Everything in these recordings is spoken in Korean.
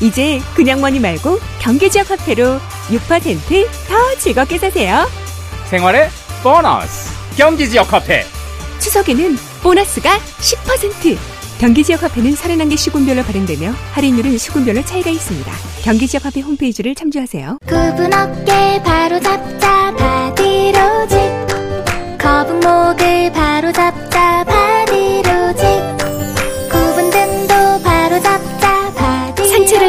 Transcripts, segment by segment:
이제 그냥 머니 말고 경기지역 화폐로 6%더 즐겁게 사세요. 생활의 보너스. 경기지역 화폐. 추석에는 보너스가 10% 경기지역 화폐는 31개 시군별로 발행되며 할인율은 시군별로 차이가 있습니다. 경기지역 화폐 홈페이지를 참조하세요. 굽은 어깨 바로 잡자 바디로직. 거북목을 바로 잡자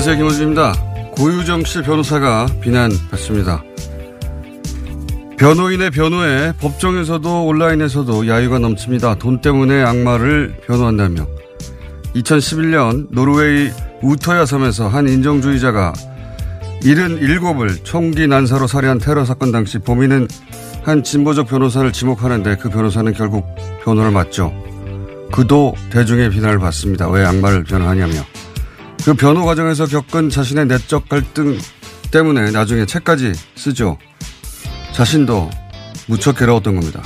안녕하세요. 김호준입니다. 고유정 씨 변호사가 비난했습니다. 변호인의 변호에 법정에서도 온라인에서도 야유가 넘칩니다. 돈 때문에 악마를 변호한다며 2011년 노르웨이 우터야 섬에서 한 인정주의자가 77을 총기 난사로 살해한 테러 사건 당시 범인은 한 진보적 변호사를 지목하는데 그 변호사는 결국 변호를 맞죠. 그도 대중의 비난을 받습니다. 왜 악마를 변호하냐며. 그 변호 과정에서 겪은 자신의 내적 갈등 때문에 나중에 책까지 쓰죠. 자신도 무척 괴로웠던 겁니다.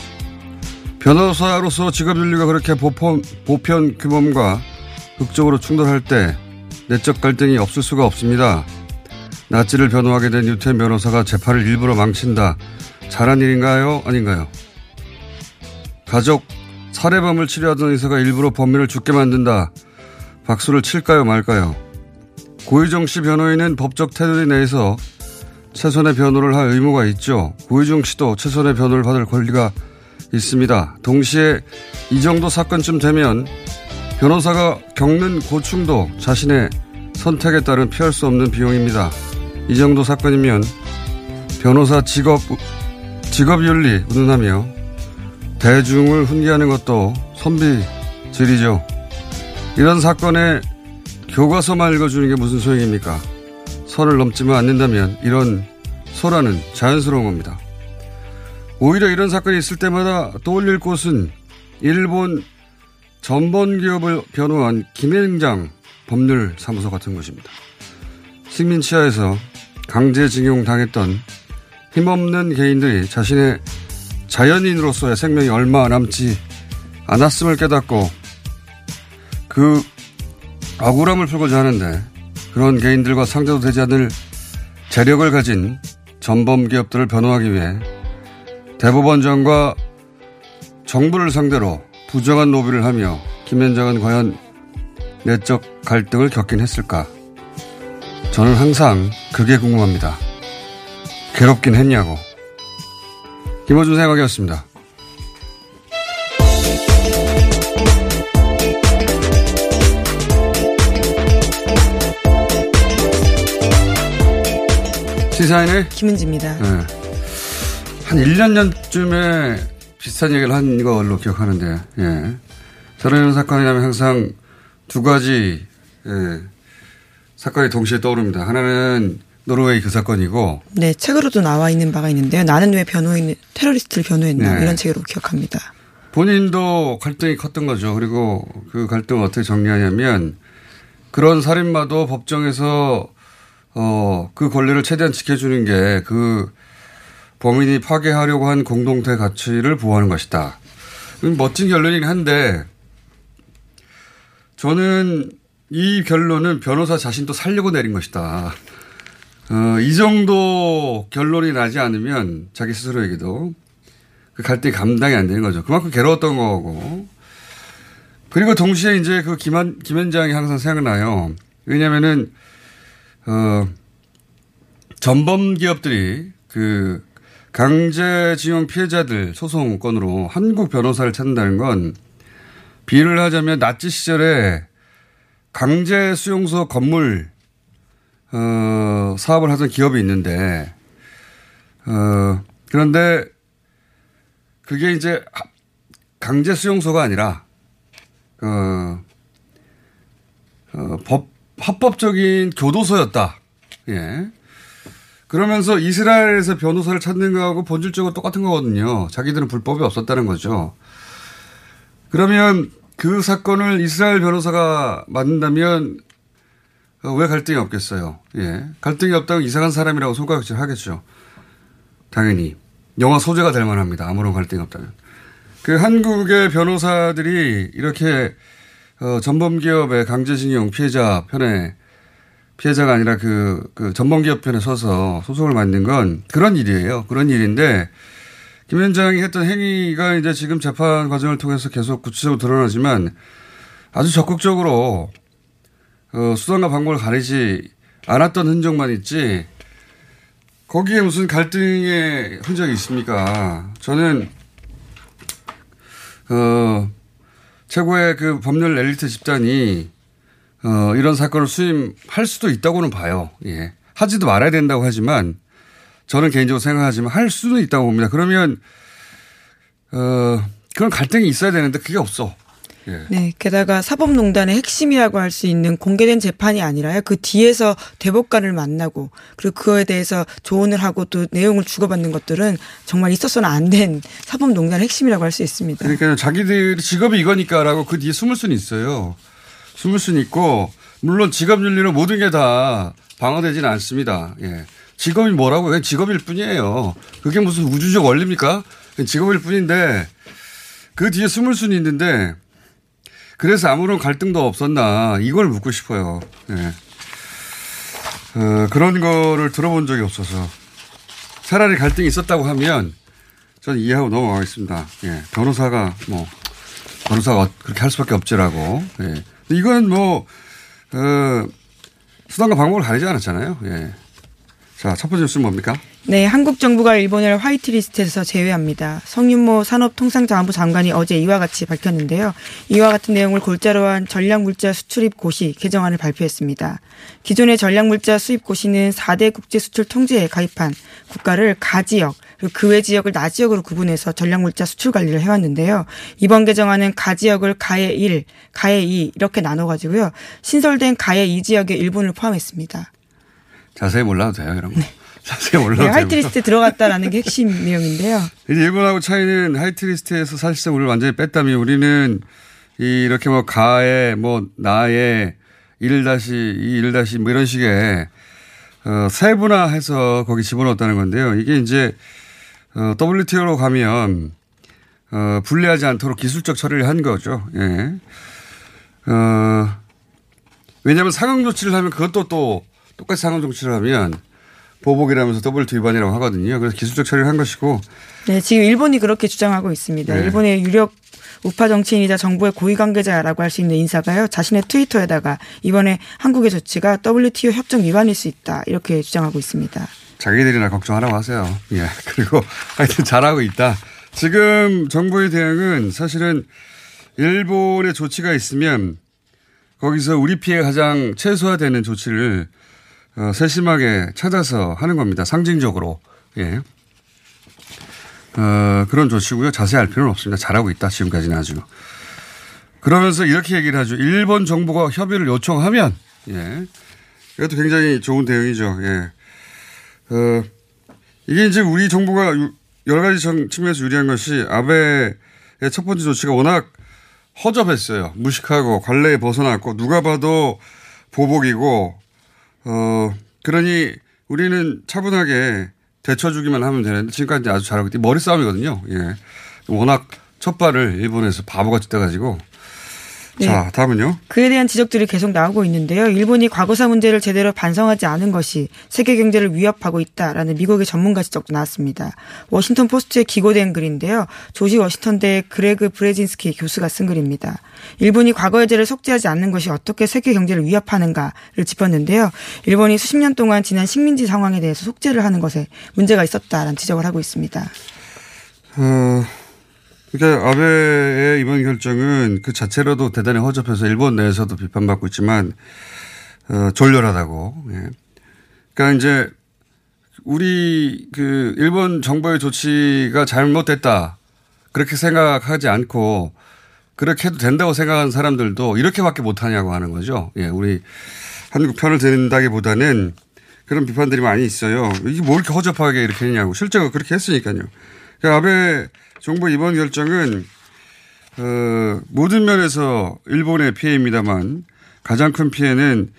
변호사로서 직업 윤리가 그렇게 보편, 보편 규범과 극적으로 충돌할 때 내적 갈등이 없을 수가 없습니다. 나치를 변호하게 된 유태현 변호사가 재판을 일부러 망친다. 잘한 일인가요? 아닌가요? 가족 살해범을 치료하던 의사가 일부러 범인을 죽게 만든다. 박수를 칠까요 말까요? 고유정 씨 변호인은 법적 테두리 내에서 최선의 변호를 할 의무가 있죠. 고유정 씨도 최선의 변호를 받을 권리가 있습니다. 동시에 이 정도 사건쯤 되면 변호사가 겪는 고충도 자신의 선택에 따른 피할 수 없는 비용입니다. 이 정도 사건이면 변호사 직업, 직업윤리 운운하며 대중을 훈계하는 것도 선비질이죠. 이런 사건에 교과서만 읽어주는 게 무슨 소용입니까? 선을 넘지만 않는다면 이런 소라는 자연스러운 겁니다. 오히려 이런 사건이 있을 때마다 떠올릴 곳은 일본 전범기업을 변호한 김행장 법률사무소 같은 곳입니다. 식민치하에서 강제징용 당했던 힘없는 개인들이 자신의 자연인으로서의 생명이 얼마 남지 않았음을 깨닫고 그 억울함을 풀고자 하는데 그런 개인들과 상대도 되지 않을 재력을 가진 전범 기업들을 변호하기 위해 대법원장과 정부를 상대로 부정한 로비를 하며 김현장은 과연 내적 갈등을 겪긴 했을까? 저는 항상 그게 궁금합니다. 괴롭긴 했냐고. 김호준 생각이었습니다. 시사인의 김은지입니다. 네. 한 1년 전쯤에 비슷한 얘기를 한 걸로 기억하는데, 예. 저런 이런 사건이 나면 항상 두 가지, 예, 사건이 동시에 떠오릅니다. 하나는 노르웨이 그 사건이고 네, 책으로도 나와 있는 바가 있는데요. 나는 왜 변호인 테러리스트를 변호했나 네. 이런 책으로 기억합니다. 본인도 갈등이 컸던 거죠. 그리고 그 갈등을 어떻게 정리하냐면 그런 살인마도 법정에서 어, 그 권리를 최대한 지켜주는 게 그 범인이 파괴하려고 한 공동체 가치를 보호하는 것이다. 음, 멋진 결론이긴 한데 저는 이 결론은 변호사 자신도 살려고 내린 것이다. 어, 이 정도 결론이 나지 않으면 자기 스스로에게도 그 갈등이 감당이 안 되는 거죠. 그만큼 괴로웠던 거고. 그리고 동시에 이제 그 김한, 김현장이 항상 생각나요. 왜냐면은, 어, 전범 기업들이 그 강제징용 피해자들 소송 건으로 한국 변호사를 찾는다는 건 비유를 하자면 나치 시절에 강제 수용소 건물 어, 사업을 하던 기업이 있는데 어, 그런데 그게 이제 강제 수용소가 아니라 어, 어, 법 합법적인 교도소였다. 예. 그러면서 이스라엘에서 변호사를 찾는 거하고 본질적으로 똑같은 거거든요. 자기들은 불법이 없었다는 거죠. 그러면 그 사건을 이스라엘 변호사가 맡는다면 어, 왜 갈등이 없겠어요? 예. 갈등이 없다고 이상한 사람이라고 손가락질 하겠죠. 당연히. 영화 소재가 될 만합니다. 아무런 갈등이 없다면. 그 한국의 변호사들이 이렇게 어, 전범기업의 강제징용 피해자 편에 피해자가 아니라 그, 그 전범기업 편에 서서 소송을 만든 건 그런 일이에요. 그런 일인데 김 위원장이 했던 행위가 이제 지금 재판 과정을 통해서 계속 구체적으로 드러나지만 아주 적극적으로 어, 수단과 방법을 가리지 않았던 흔적만 있지 거기에 무슨 갈등의 흔적이 있습니까? 저는 어, 최고의 그 법률 엘리트 집단이 어, 이런 사건을 수임할 수도 있다고는 봐요. 예. 하지도 말아야 된다고 하지만 저는 개인적으로 생각하지만 할 수도 있다고 봅니다. 그러면 어, 그런 갈등이 있어야 되는데 그게 없어. 예. 네, 게다가 사법농단의 핵심이라고 할 수 있는 공개된 재판이 아니라요. 그 뒤에서 대법관을 만나고 그리고 그거에 대해서 조언을 하고 또 내용을 주고받는 것들은 정말 있어서는 안 된 사법농단의 핵심이라고 할 수 있습니다. 그러니까 자기들 직업이 이거니까라고 그 뒤에 숨을 수는 있어요. 숨을 수는 있고 물론 직업 윤리로 모든 게 다 방어되지는 않습니다. 예. 직업이 뭐라고 그냥 직업일 뿐이에요. 그게 무슨 우주적 원리입니까? 직업일 뿐인데 그 뒤에 숨을 수는 있는데 그래서 아무런 갈등도 없었나 이걸 묻고 싶어요. 예. 어, 그런 거를 들어본 적이 없어서 차라리 갈등이 있었다고 하면 저는 이해하고 넘어가겠습니다. 예. 변호사가 뭐 변호사가 그렇게 할 수밖에 없지라고. 예. 이건 뭐 어, 수단과 방법을 가리지 않았잖아요. 예. 자, 첫 번째 뉴스는 뭡니까? 네, 한국 정부가 일본을 화이트리스트에서 제외합니다. 성윤모 산업통상자원부 장관이 어제 이와 같이 밝혔는데요. 이와 같은 내용을 골자로 한 전략물자 수출입 고시 개정안을 발표했습니다. 기존의 전략물자 수입 고시는 4대 국제 수출 통제에 가입한 국가를 가지역 그리고 그 외 지역을 나지역으로 구분해서 전략물자 수출 관리를 해왔는데요. 이번 개정안은 가지역을 가의 1, 가의 2 이렇게 나눠가지고요. 신설된 가의 2 지역에 일본을 포함했습니다. 자세히 몰라도 돼요, 이런 거. 자세히 몰라도 네, 돼요. 화이트리스트에 들어갔다라는 게 핵심 내용인데요. 이제 일본하고 차이는 화이트리스트에서 사실상 우리를 완전히 뺐다면 우리는 이 이렇게 뭐 가에 뭐 나에 1-2, 1- 뭐 이런 식의 어, 세분화해서 거기 집어넣었다는 건데요. 이게 이제 어, WTO로 가면 어, 분리하지 않도록 기술적 처리를 한 거죠. 예. 어, 왜냐하면 상황 조치를 하면 그것도 또 똑같이 상황 조치를 하면 보복이라면서 WTO 위반이라고 하거든요. 그래서 기술적 처리를 한 것이고 네, 지금 일본이 그렇게 주장하고 있습니다. 네. 일본의 유력 우파 정치인이자 정부의 고위 관계자라고 할 수 있는 인사가요. 자신의 트위터에다가 이번에 한국의 조치가 WTO 협정 위반일 수 있다. 이렇게 주장하고 있습니다. 자기들이나 걱정하라고 하세요. 예. 그리고 하여튼 잘하고 있다. 지금 정부의 대응은 사실은 일본의 조치가 있으면 거기서 우리 피해가 가장 최소화되는 조치를 어, 세심하게 찾아서 하는 겁니다. 상징적으로. 예. 어, 그런 조치고요. 자세히 알 필요는 없습니다. 잘하고 있다. 지금까지는 아주. 그러면서 이렇게 얘기를 하죠. 일본 정부가 협의를 요청하면, 예. 이것도 굉장히 좋은 대응이죠. 예. 어, 이게 이제 우리 정부가 유- 여러 가지 정- 측면에서 유리한 것이 아베의 첫 번째 조치가 워낙 허접했어요. 무식하고 관례에 벗어났고 누가 봐도 보복이고 어 그러니 우리는 차분하게 대처해주기만 하면 되는데 지금까지 아주 잘하고 있네 머리 싸움이거든요. 예. 워낙 첫 발을 일본에서 바보같이 떼가지고 네. 자 다음은요. 그에 대한 지적들이 계속 나오고 있는데요. 일본이 과거사 문제를 제대로 반성하지 않은 것이 세계 경제를 위협하고 있다라는 미국의 전문가 지적도 나왔습니다. 워싱턴 포스트에 기고된 글인데요. 조지 워싱턴대 그레그 브레진스키 교수가 쓴 글입니다. 일본이 과거의 죄를 속죄하지 않는 것이 어떻게 세계 경제를 위협하는가를 짚었는데요. 일본이 수십 년 동안 지난 식민지 상황에 대해서 속죄를 하는 것에 문제가 있었다라는 지적을 하고 있습니다. 어, 그러니까 아베의 이번 결정은 그 자체로도 대단히 허접해서 일본 내에서도 비판받고 있지만 어, 졸렬하다고. 예. 그러니까 이제 우리 그 일본 정부의 조치가 잘못됐다 그렇게 생각하지 않고 그렇게 해도 된다고 생각하는 사람들도 이렇게밖에 못하냐고 하는 거죠. 예, 우리 한국 편을 드는다기보다는 그런 비판들이 많이 있어요. 이게 뭐 이렇게 허접하게 이렇게 했냐고. 실제로 그렇게 했으니까요. 그러니까 아베 정부 이번 결정은 어, 모든 면에서 일본의 피해입니다만 가장 큰 피해는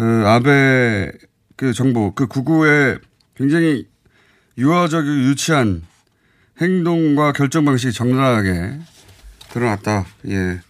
어, 아베 그 정부 그 구구의 굉장히 유화적이고 유치한 행동과 결정 방식이 적나라하게 드러났다. 예.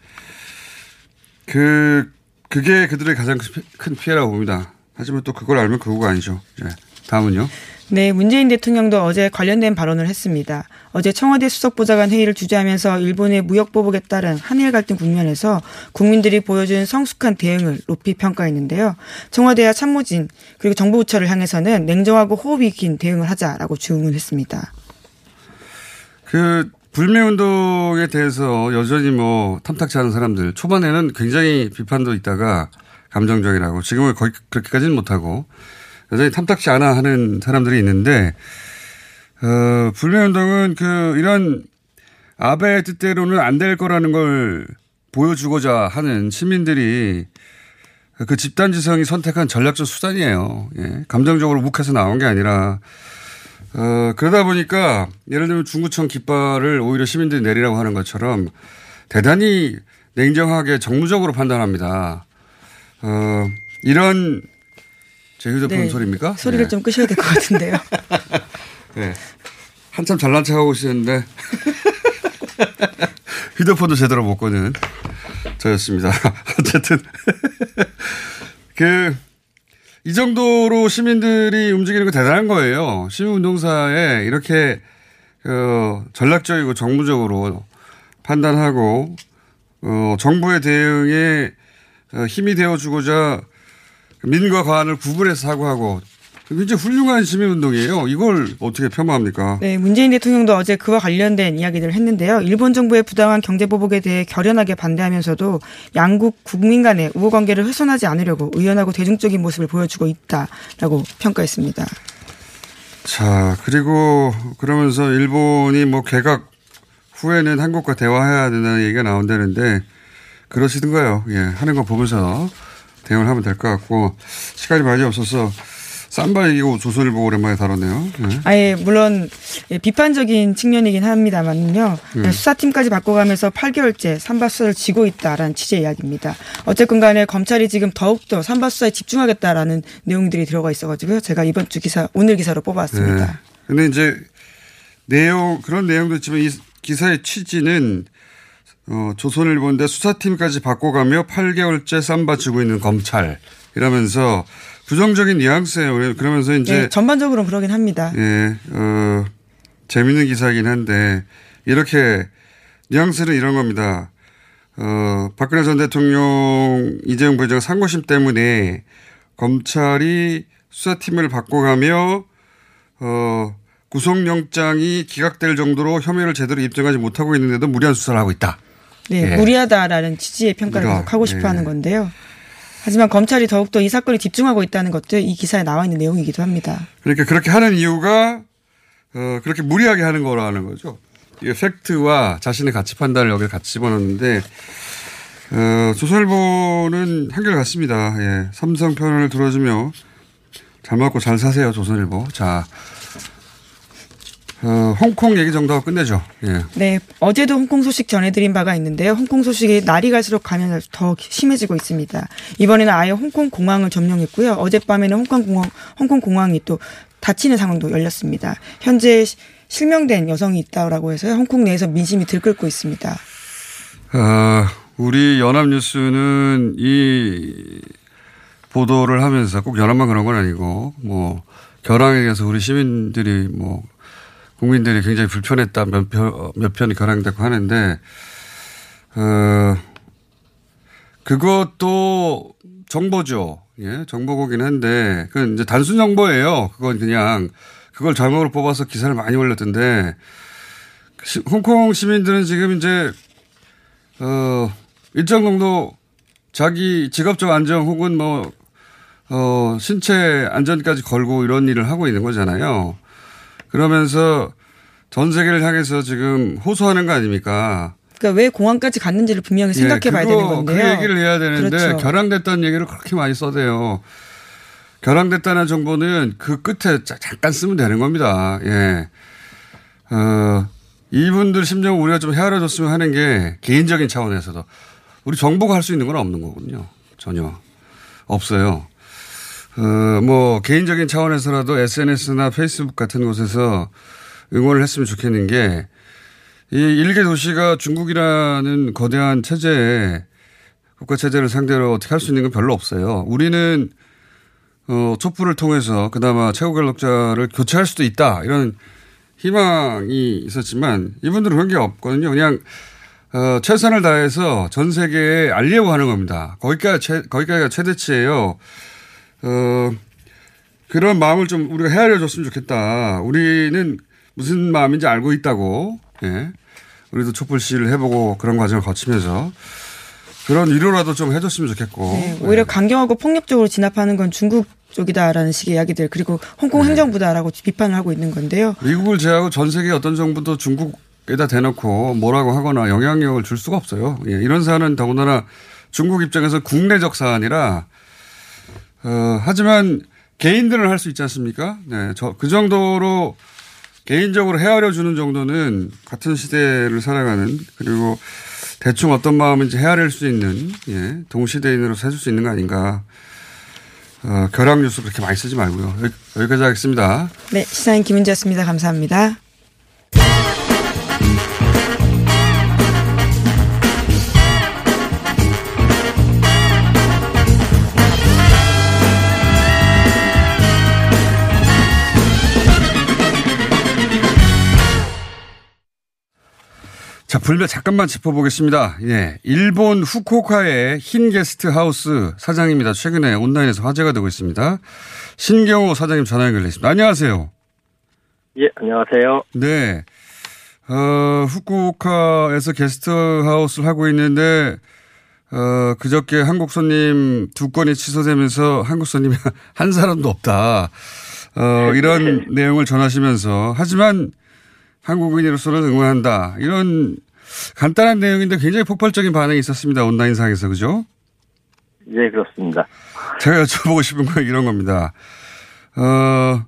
그 그게 그들의 가장 큰 피해라고 봅니다. 하지만 또 그걸 알면 그거가 아니죠. 예. 다음은요. 네, 문재인 대통령도 어제 관련된 발언을 했습니다. 어제 청와대 수석보좌관 회의를 주재하면서 일본의 무역 보복에 따른 한일 갈등 국면에서 국민들이 보여준 성숙한 대응을 높이 평가했는데요. 청와대와 참모진 그리고 정부 부처를 향해서는 냉정하고 호흡이 긴 대응을 하자라고 주문했습니다. 그 불매운동에 대해서 여전히 뭐 탐탁지 않은 사람들 초반에는 굉장히 비판도 있다가 감정적이라고 지금은 거의 그렇게까지는 못하고 여전히 탐탁지 않아 하는 사람들이 있는데 어, 불매운동은 그 이런 아베의 뜻대로는 안 될 거라는 걸 보여주고자 하는 시민들이 그 집단 지성이 선택한 전략적 수단이에요. 예. 감정적으로 묵해서 나온 게 아니라 어, 그러다 보니까 예를 들면 중구청 깃발을 오히려 시민들이 내리라고 하는 것처럼 대단히 냉정하게 정무적으로 판단합니다. 어, 이런 제 휴대폰 네, 소리입니까? 소리를 네. 좀 끄셔야 될 것 같은데요. 네. 한참 잘난 척하고 오시는데 휴대폰도 제대로 못 꺼는 저였습니다. 어쨌든 그 이 정도로 시민들이 움직이는 거 대단한 거예요. 시민운동사에 이렇게 어, 전략적이고 정무적으로 판단하고 어, 정부의 대응에 어, 힘이 되어주고자 민과 과안을 구분해서 사고하고 굉장히 훌륭한 시민운동이에요. 이걸 어떻게 폄하합니까? 네, 문재인 대통령도 어제 그와 관련된 이야기들을 했는데요. 일본 정부의 부당한 경제 보복에 대해 결연하게 반대하면서도 양국 국민 간의 우호 관계를 훼손하지 않으려고 의연하고 대중적인 모습을 보여주고 있다라고 평가했습니다. 자, 그리고 그러면서 일본이 뭐 개각 후에는 한국과 대화해야 된다는 얘기가 나온다는데 그러시든가요. 예, 하는 거 보면서 대응을 하면 될 것 같고 시간이 많이 없어서 얘기고 조선일보 오랜만에 다뤘네요. 예. 아예 물론 예, 비판적인 측면이긴 합니다만요. 수사팀까지 바꿔가면서 8개월째 삼바 수사를 쥐고 있다라는 취지의 이야기입니다. 어쨌건 간에 검찰이 지금 더욱더 삼바 수사에 집중하겠다라는 내용들이 들어가 있어가지고요. 제가 이번 주 기사 오늘 기사로 뽑아왔습니다. 네. 근데 이제 내용 그런 내용도 있지만 이 기사의 취지는 어, 조선일보인데 수사팀까지 바꿔가며 8개월째 쌈바 쥐고 있는 검찰 이러면서 부정적인 뉘앙스예요. 그러면서 이제 네, 전반적으로 그러긴 합니다. 예, 어, 재밌는 기사이긴 한데, 이렇게, 뉘앙스는 이런 겁니다. 어, 박근혜 전 대통령 이재용 부회장 상고심 때문에 검찰이 수사팀을 바꿔가며, 어, 구속영장이 기각될 정도로 혐의를 제대로 입증하지 못하고 있는데도 무리한 수사를 하고 있다. 네, 예. 무리하다라는 취지의 평가를 계속 하고 싶어 예. 하는 건데요. 하지만 검찰이 더욱더 이 사건에 집중하고 있다는 것도 이 기사에 나와 있는 내용이기도 합니다. 그러니까 그렇게 하는 이유가 어, 그렇게 무리하게 하는 거라는 거죠. 이게 팩트와 자신의 가치 판단을 여기에 같이 집어넣는데 어, 조선일보는 한결 같습니다. 예, 삼성 편을 들어주며 잘 먹고 잘 사세요, 조선일보. 자, 어, 홍콩 얘기 정도 하고 끝내죠. 예. 네, 어제도 홍콩 소식 전해드린 바가 있는데요. 홍콩 소식이 날이 갈수록 가면 더 심해지고 있습니다. 이번에는 아예 홍콩 공항을 점령했고요. 어젯밤에는 홍콩 공항, 홍콩 공항이 또 닫히는 상황도 열렸습니다. 현재 시- 실명된 여성이 있다고 해서 홍콩 내에서 민심이 들끓고 있습니다. 어, 우리 연합뉴스는 이 보도를 하면서 꼭 연합만 그런 건 아니고, 뭐, 결항에 대해서 우리 시민들이 뭐, 국민들이 굉장히 불편했다 몇, 편, 어, 몇 편이 결항됐고 하는데, 어, 그것도 정보죠. 예, 정보고긴 한데, 그건 이제 단순 정보예요. 그건 그냥, 그걸 잘못으로 뽑아서 기사를 많이 올렸던데, 시- 홍콩 시민들은 지금 이제 어, 일정 정도 자기 직업적 안정 혹은 뭐, 어, 신체 안전까지 걸고 이런 일을 하고 있는 거잖아요. 그러면서 전 세계를 향해서 지금 호소하는 거 아닙니까? 그러니까 왜 공항까지 갔는지를 분명히 생각해 예, 봐야 되는 건데요. 그 얘기를 해야 되는데 그렇죠. 결항됐다는 얘기를 그렇게 많이 써대요. 결항됐다는 정보는 그 끝에 자- 잠깐 쓰면 되는 겁니다. 예. 어, 이분들 심정 우리가 좀 헤아려줬으면 하는 게 개인적인 차원에서도 우리 정부가 할 수 있는 건 없는 거군요. 전혀 없어요. 어, 뭐 개인적인 차원에서라도 SNS나 페이스북 같은 곳에서 응원을 했으면 좋겠는 게 이 일개 도시가 중국이라는 거대한 체제에 국가 체제를 상대로 어떻게 할 수 있는 건 별로 없어요. 우리는 어, 촛불을 통해서 그나마 최고 권력자를 교체할 수도 있다 이런 희망이 있었지만 이분들은 그런 게 없거든요. 그냥 어, 최선을 다해서 전 세계에 알리려고 하는 겁니다. 최, 거기까지가 최대치예요. 어, 그런 마음을 좀 우리가 헤아려 줬으면 좋겠다. 우리는 무슨 마음인지 알고 있다고. 예. 우리도 촛불 시위를 해보고 그런 과정을 거치면서 그런 위로라도 좀 해줬으면 좋겠고. 네, 오히려 강경하고 폭력적으로 진압하는 건 중국 쪽이다라는 식의 이야기들 그리고 홍콩 네. 행정부다라고 비판을 하고 있는 건데요. 미국을 제외하고 전 세계 어떤 정부도 중국에다 대놓고 뭐라고 하거나 영향력을 줄 수가 없어요. 예, 이런 사안은 더군다나 중국 입장에서 국내적 사안이라 어, 하지만 개인들은 할 수 있지 않습니까? 네, 저 그 정도로 개인적으로 헤아려 주는 정도는 같은 시대를 살아가는 그리고 대충 어떤 마음인지 헤아릴 수 있는 예, 동시대인으로서 해줄 수 있는 거 아닌가. 어, 결항 뉴스 그렇게 많이 쓰지 말고요. 여기, 여기 까지 하겠습니다. 네, 시사인 김은지였습니다. 감사합니다. 자, 불매 잠깐만 짚어보겠습니다. 예. 일본 후쿠오카의 흰 게스트 하우스 사장입니다. 최근에 온라인에서 화제가 되고 있습니다. 신경호 사장님 전화 연결돼 있습니다. 안녕하세요. 예, 안녕하세요. 네. 어, 후쿠오카에서 게스트 하우스를 하고 있는데, 어, 그저께 한국 손님 두 건이 취소되면서 한국 손님이 한 사람도 없다. 어, 이런 내용을 전하시면서, 하지만 한국인으로서는 응원한다. 이런 간단한 내용인데 굉장히 폭발적인 반응이 있었습니다. 온라인상에서. 그죠? 예, 그렇습니다. 제가 여쭤보고 싶은 건 이런 겁니다. 어,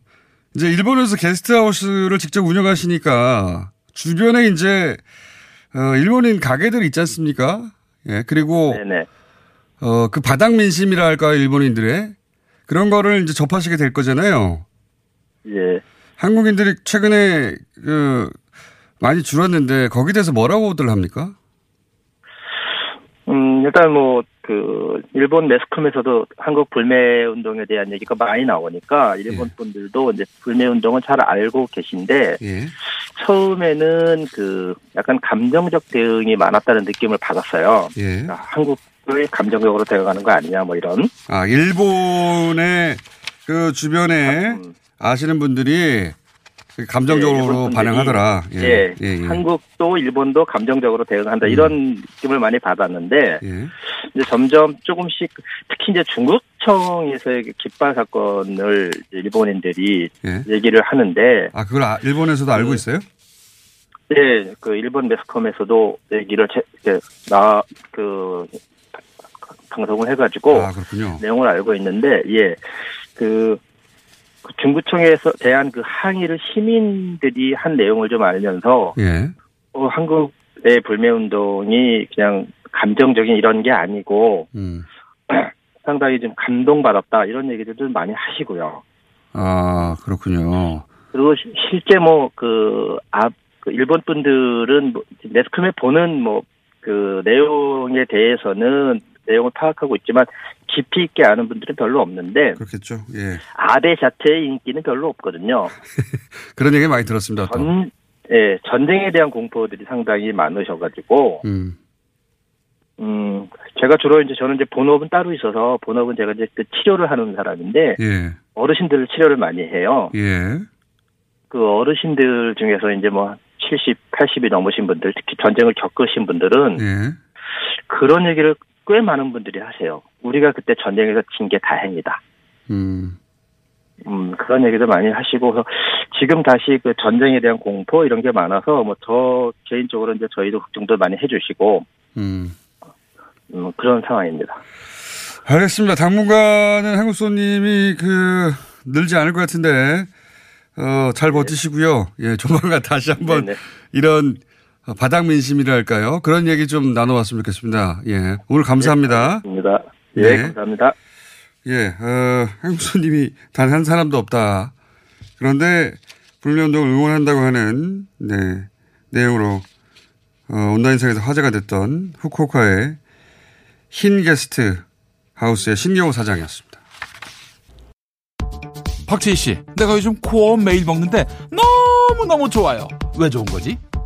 이제 일본에서 게스트하우스를 직접 운영하시니까 주변에 이제, 어, 일본인 가게들 있지 않습니까? 예, 그리고, 네네. 어, 그 바닥 민심이라 할까요, 일본인들의? 그런 거를 이제 접하시게 될 거잖아요. 예. 한국인들이 최근에 그, 많이 줄었는데 거기에 대해서 뭐라고들 합니까? 음, 일단 뭐, 그, 일본 매스컴에서도 한국 불매 운동에 대한 얘기가 많이 나오니까 일본 예. 분들도 이제 불매 운동은 잘 알고 계신데 예. 처음에는 그 약간 감정적 대응이 많았다는 느낌을 받았어요. 예. 아, 한국을 감정적으로 대응하는 거 아니냐 뭐 이런. 아, 일본의 그 주변에 음, 아시는 분들이 감정적으로 예, 분들이, 반응하더라. 예, 한국도 일본도 감정적으로 대응한다 이런 느낌을 많이 받았는데 예. 이제 점점 조금씩 특히 이제 중국청에서의 그 깃발 사건을 일본인들이 예. 얘기를 하는데 아, 그걸 아- 일본에서도 알고 그 있어요? 예, 그 일본 매스컴에서도 얘기를 나그 방송을 해가지고 아, 그렇군요. 내용을 알고 있는데 예, 그 그 중구청에서 대한 그 항의를 시민들이 한 내용을 좀 알면서 예. 어, 한국의 불매운동이 그냥 감정적인 이런 게 아니고 음. 상당히 좀 감동받았다 이런 얘기들도 많이 하시고요. 아, 그렇군요. 그리고 시- 실제 뭐그앞 그 일본 분들은 뭐 매스컴에 보는 뭐 그 내용에 대해서는 내용을 파악하고 있지만 깊이 있게 아는 분들은 별로 없는데 그렇겠죠. 예. 아베 자체의 인기는 별로 없거든요. 그런 얘기 많이 들었습니다. 또. 전, 예, 전쟁에 대한 공포들이 상당히 많으셔가지고, 음. 음, 제가 주로 이제 저는 이제 본업은 따로 있어서 본업은 제가 이제 그 치료를 하는 사람인데 예. 어르신들 치료를 많이 해요. 예. 그 어르신들 중에서 이제 뭐 70, 80이 넘으신 분들, 특히 전쟁을 겪으신 분들은 예. 그런 얘기를 꽤 많은 분들이 하세요. 우리가 그때 전쟁에서 진 게 다행이다. 음. 음, 그런 얘기도 많이 하시고, 지금 다시 그 전쟁에 대한 공포 이런 게 많아서 뭐 저 개인적으로 이제 저희도 걱정도 많이 해주시고, 음. 음, 그런 상황입니다. 알겠습니다. 당분간은 한국소님이 그 늘지 않을 것 같은데 어, 잘 버티시고요. 예, 조만간 다시 한번 네네. 이런 어, 바닥 민심이랄까요? 그런 얘기 좀 나눠봤으면 좋겠습니다. 예, 오늘 감사합니다. 입니다. 예, 네. 감사합니다. 예, 어, 한국소님이 단 한 사람도 없다. 그런데 불매운동을 응원한다고 하는 네 내용으로 어, 온라인상에서 화제가 됐던 후쿠오카의 흰 게스트 하우스의 신경호 사장이었습니다. 박재희 씨, 내가 요즘 코어업 매일 먹는데 너무너무 좋아요. 왜 좋은 거지?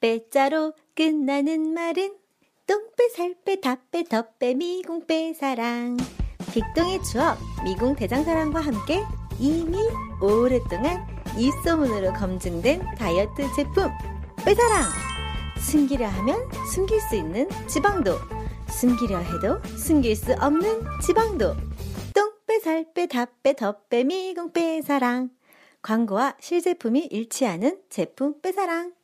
빼자로 끝나는 말은 똥빼, 살빼, 다빼, 덧빼, 미궁빼, 사랑. 빅동의 추억, 미궁 대장사랑과 함께 이미 오랫동안 입소문으로 검증된 다이어트 제품, 빼사랑. 숨기려 하면 숨길 수 있는 지방도, 숨기려 해도 숨길 수 없는 지방도. 똥빼, 살빼, 다빼, 덧빼, 미궁 빼, 사랑. 광고와 실제품이 일치하는 제품 빼사랑.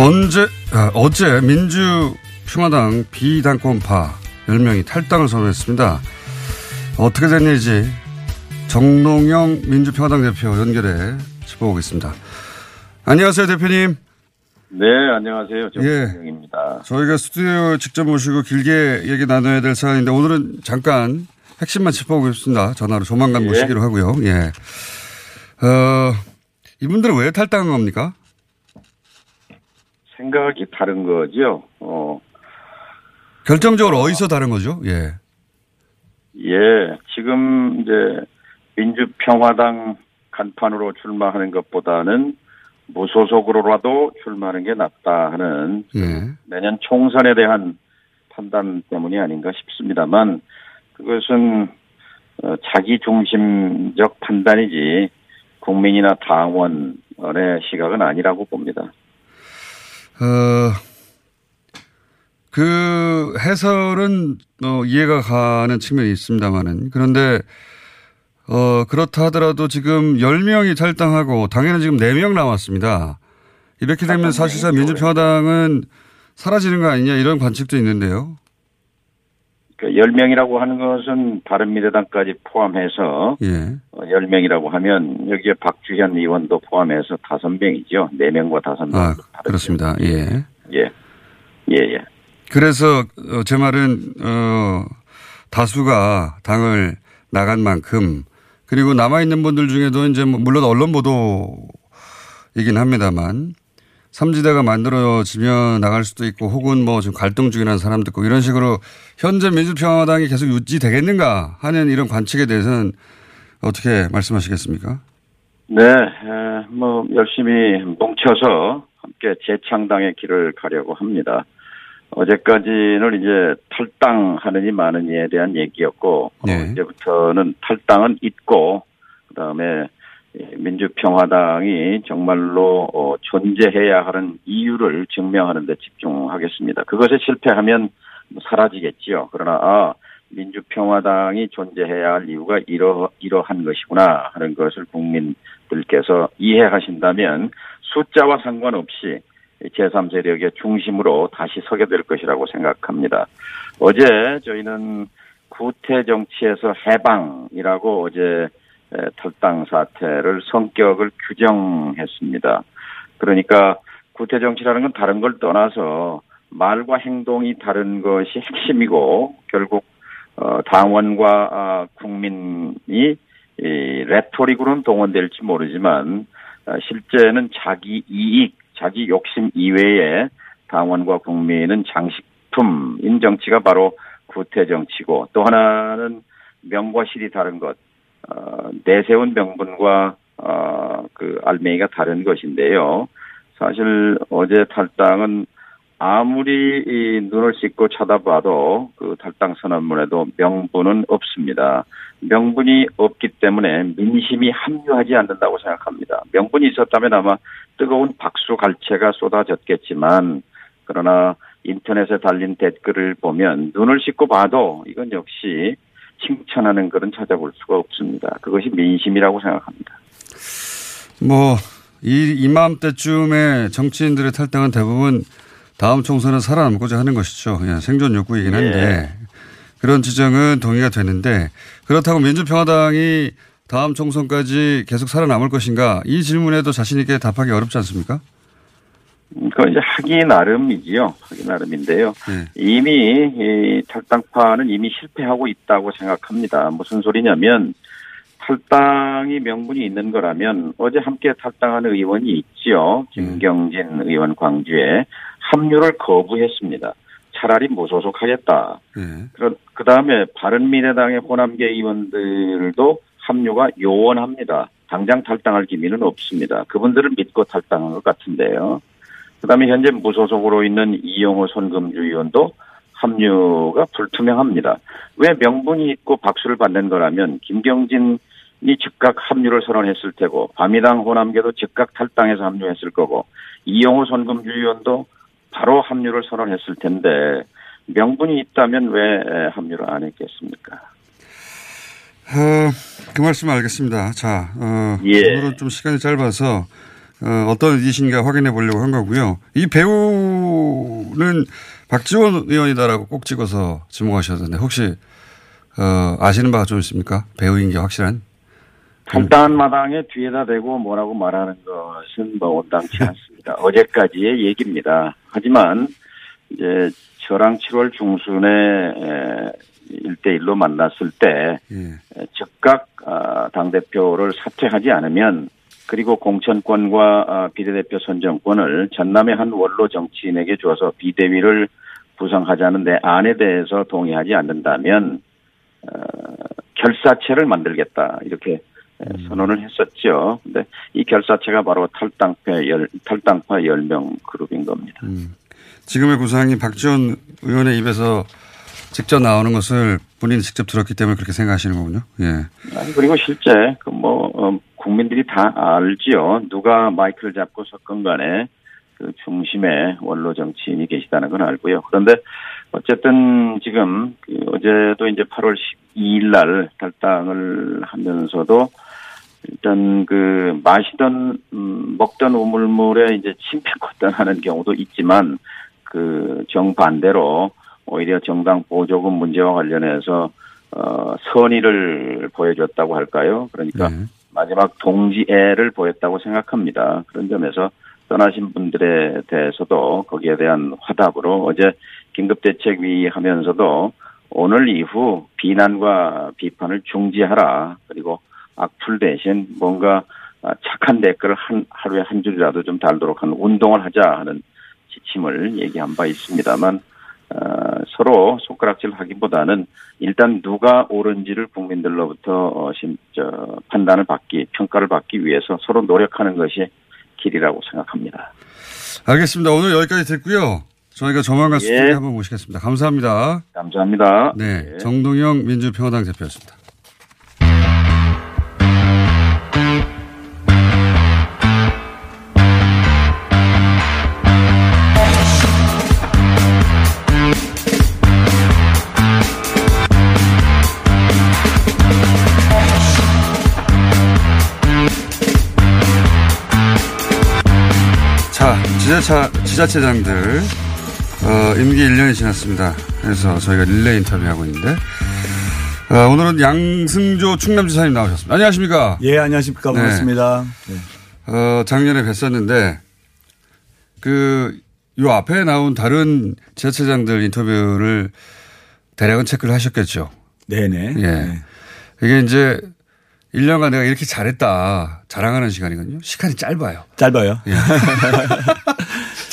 언제, 아, 어제 민주평화당 비당권파 10명이 탈당을 선언했습니다. 어떻게 된 일인지 정동영 민주평화당 대표 연결해 짚어보겠습니다. 안녕하세요, 대표님. 네, 안녕하세요. 예. 정입니다. 저희가 스튜디오 직접 모시고 길게 얘기 나눠야 될 사안인데 오늘은 잠깐 핵심만 짚어보겠습니다. 전화로 조만간 예. 모시기로 하고요. 예. 어, 이분들은 왜 탈당한 겁니까? 생각이 다른 거죠. 어, 결정적으로 어디서 다른 거죠? 예. 예, 지금 이제 민주평화당 간판으로 출마하는 것보다는 무소속으로라도 출마하는 게 낫다 하는 예. 내년 총선에 대한 판단 때문이 아닌가 싶습니다만 그것은 어, 자기 중심적 판단이지 국민이나 당원의 시각은 아니라고 봅니다. 어, 그 해설은 어, 이해가 가는 측면이 있습니다만은 그런데 어, 그렇다 하더라도 지금 10명이 탈당하고 당에는 지금 4명 남았습니다. 이렇게 되면 사실상 민주평화당은 사라지는 거 아니냐 이런 관측도 있는데요. 그 10명이라고 하는 것은 바른미래당까지 포함해서 예. 어, 10명이라고 하면 여기에 박주현 의원도 포함해서 5명이죠. 4명과 5명. 아, 그렇습니다. 예. 예. 예, 예. 그래서 어, 제 말은 어 다수가 당을 나간 만큼 그리고 남아 있는 분들 중에도 이제 뭐 물론 언론 보도이긴 합니다만 삼지대가 만들어지면 나갈 수도 있고 혹은 뭐 지금 갈등 중이라는 사람도 있고 이런 식으로 현재 민주평화당이 계속 유지되겠는가 하는 이런 관측에 대해서는 어떻게 말씀하시겠습니까? 네, 에, 뭐 열심히 뭉쳐서 함께 재창당의 길을 가려고 합니다. 어제까지는 이제 탈당하느니 마느니에 대한 얘기였고 네. 이제부터는 탈당은 있고 그다음에 민주평화당이 정말로 어, 존재해야 하는 이유를 증명하는 데 집중하겠습니다. 그것에 실패하면 뭐 사라지겠지요. 그러나 아, 민주평화당이 존재해야 할 이유가 이러, 이러한 것이구나 하는 것을 국민들께서 이해하신다면 숫자와 상관없이 제3세력의 중심으로 다시 서게 될 것이라고 생각합니다. 어제 저희는 구태 정치에서 해방이라고 어제 탈당 사태를 성격을 규정했습니다. 그러니까 구태 정치라는 건 다른 걸 떠나서 말과 행동이 다른 것이 핵심이고 결국 어, 당원과 아, 국민이 이 레토릭으로는 동원될지 모르지만 아, 실제는 자기 이익, 자기 욕심 이외에 당원과 국민은 장식품인 정치가 바로 구태 정치고 또 하나는 명과 실이 다른 것, 어, 내세운 명분과 어, 그 알맹이가 다른 것인데요. 사실 어제 탈당은 아무리 이 눈을 씻고 쳐다봐도 그 탈당 선언문에도 명분은 없습니다. 명분이 없기 때문에 민심이 합류하지 않는다고 생각합니다. 명분이 있었다면 아마 뜨거운 박수 갈채가 쏟아졌겠지만 그러나 인터넷에 달린 댓글을 보면 눈을 씻고 봐도 이건 역시 칭찬하는 글은 찾아볼 수가 없습니다. 그것이 민심이라고 생각합니다. 뭐, 이, 이맘때쯤에 정치인들의 탈당은 대부분 다음 총선은 살아남고자 하는 것이죠. 예, 생존 욕구이긴 한데 그런 지적은 동의가 되는데 그렇다고 민주평화당이 다음 총선까지 계속 살아남을 것인가 이 질문에도 자신 있게 답하기 어렵지 않습니까? 그 이제 하기 나름이지요. 하기 나름인데요. 이미 이 탈당파는 이미 실패하고 있다고 생각합니다. 무슨 소리냐면 탈당이 명분이 있는 거라면 어제 함께 탈당하는 의원이 있지요. 김경진 의원 광주에 합류를 거부했습니다. 차라리 무소속하겠다. 그 다음에 바른미래당의 호남계 의원들도 합류가 요원합니다. 당장 탈당할 기미는 없습니다. 그분들을 믿고 탈당한 것 같은데요. 그다음에 현재 무소속으로 있는 이영호 손금주 의원도 합류가 불투명합니다. 왜 명분이 있고 박수를 받는 거라면 김경진이 즉각 합류를 선언했을 테고 바미당 호남계도 즉각 탈당해서 합류했을 거고 이영호 손금주 의원도 바로 합류를 선언했을 텐데 명분이 있다면 왜 합류를 안 했겠습니까? 어, 그 말씀 알겠습니다. 자, 어, 예. 오늘은 좀 시간이 짧아서 어, 어떤 의지신가 확인해 보려고 한 거고요. 이 배우는 박지원 의원이다라고 꼭 찍어서 지목하셨는데 혹시 어, 아시는 바가 좀 있습니까? 배우인 게 확실한? 탈당한 마당에 뒤에다 대고 뭐라고 말하는 것은 뭐 온당치 않습니다. 어제까지의 얘기입니다. 하지만 이제 저랑 7월 중순에 1대1로 만났을 때 즉각 아, 당대표를 사퇴하지 않으면 그리고 공천권과 아, 비례대표 선정권을 전남의 한 원로 정치인에게 줘서 비대위를 구성하자는 내 안에 대해서 동의하지 않는다면 어, 결사체를 만들겠다 이렇게 선언을 했었죠. 근데 이 결사체가 바로 탈당파 열 탈당파 10명 그룹인 겁니다. 지금의 구상이 박지원 의원의 입에서 직접 나오는 것을 본인이 직접 들었기 때문에 그렇게 생각하시는 거군요. 예. 아니, 그리고 실제 그 뭐 어, 국민들이 다 알지요. 누가 마이크를 잡고 섰건 간에 그 중심의 원로 정치인이 계시다는 건 알고요. 그런데 어쨌든 지금 그 어제도 이제 8월 12일 날 탈당을 하면서도 일단 그 마시던 음, 먹던 우물물에 이제 침 뱉었던 하는 경우도 있지만 그 정반대로 오히려 정당 보조금 문제와 관련해서 어 선의를 보여줬다고 할까요? 그러니까 네. 마지막 동지애를 보였다고 생각합니다. 그런 점에서 떠나신 분들에 대해서도 거기에 대한 화답으로 어제 긴급대책위 하면서도 오늘 이후 비난과 비판을 중지하라. 그리고 악플 대신 뭔가 아, 착한 댓글을 한, 하루에 한 줄이라도 좀 달도록 하는 운동을 하자 하는 지침을 얘기한 바 있습니다만 어, 서로 손가락질 하기보다는 일단 누가 옳은지를 국민들로부터 어, 심, 저, 판단을 받기, 평가를 받기 위해서 서로 노력하는 것이 길이라고 생각합니다. 알겠습니다. 오늘 여기까지 됐고요. 저희가 조만간 예. 스튜디오에 한번 모시겠습니다. 감사합니다. 감사합니다. 네. 정동영 민주평화당 대표였습니다. 지자차, 지자체장들, 어, 임기 1년이 지났습니다. 그래서 저희가 릴레이 인터뷰하고 있는데, 어, 오늘은 양승조 충남지사님 나오셨습니다. 안녕하십니까? 예, 안녕하십니까. 네. 반갑습니다. 네. 어, 작년에 뵀었는데, 그, 요 앞에 나온 다른 지자체장들 인터뷰를 대략은 체크를 하셨겠죠. 네네. 예. 이게 이제 1년간 내가 이렇게 잘했다. 자랑하는 시간이거든요. 시간이 짧아요. 짧아요. 예.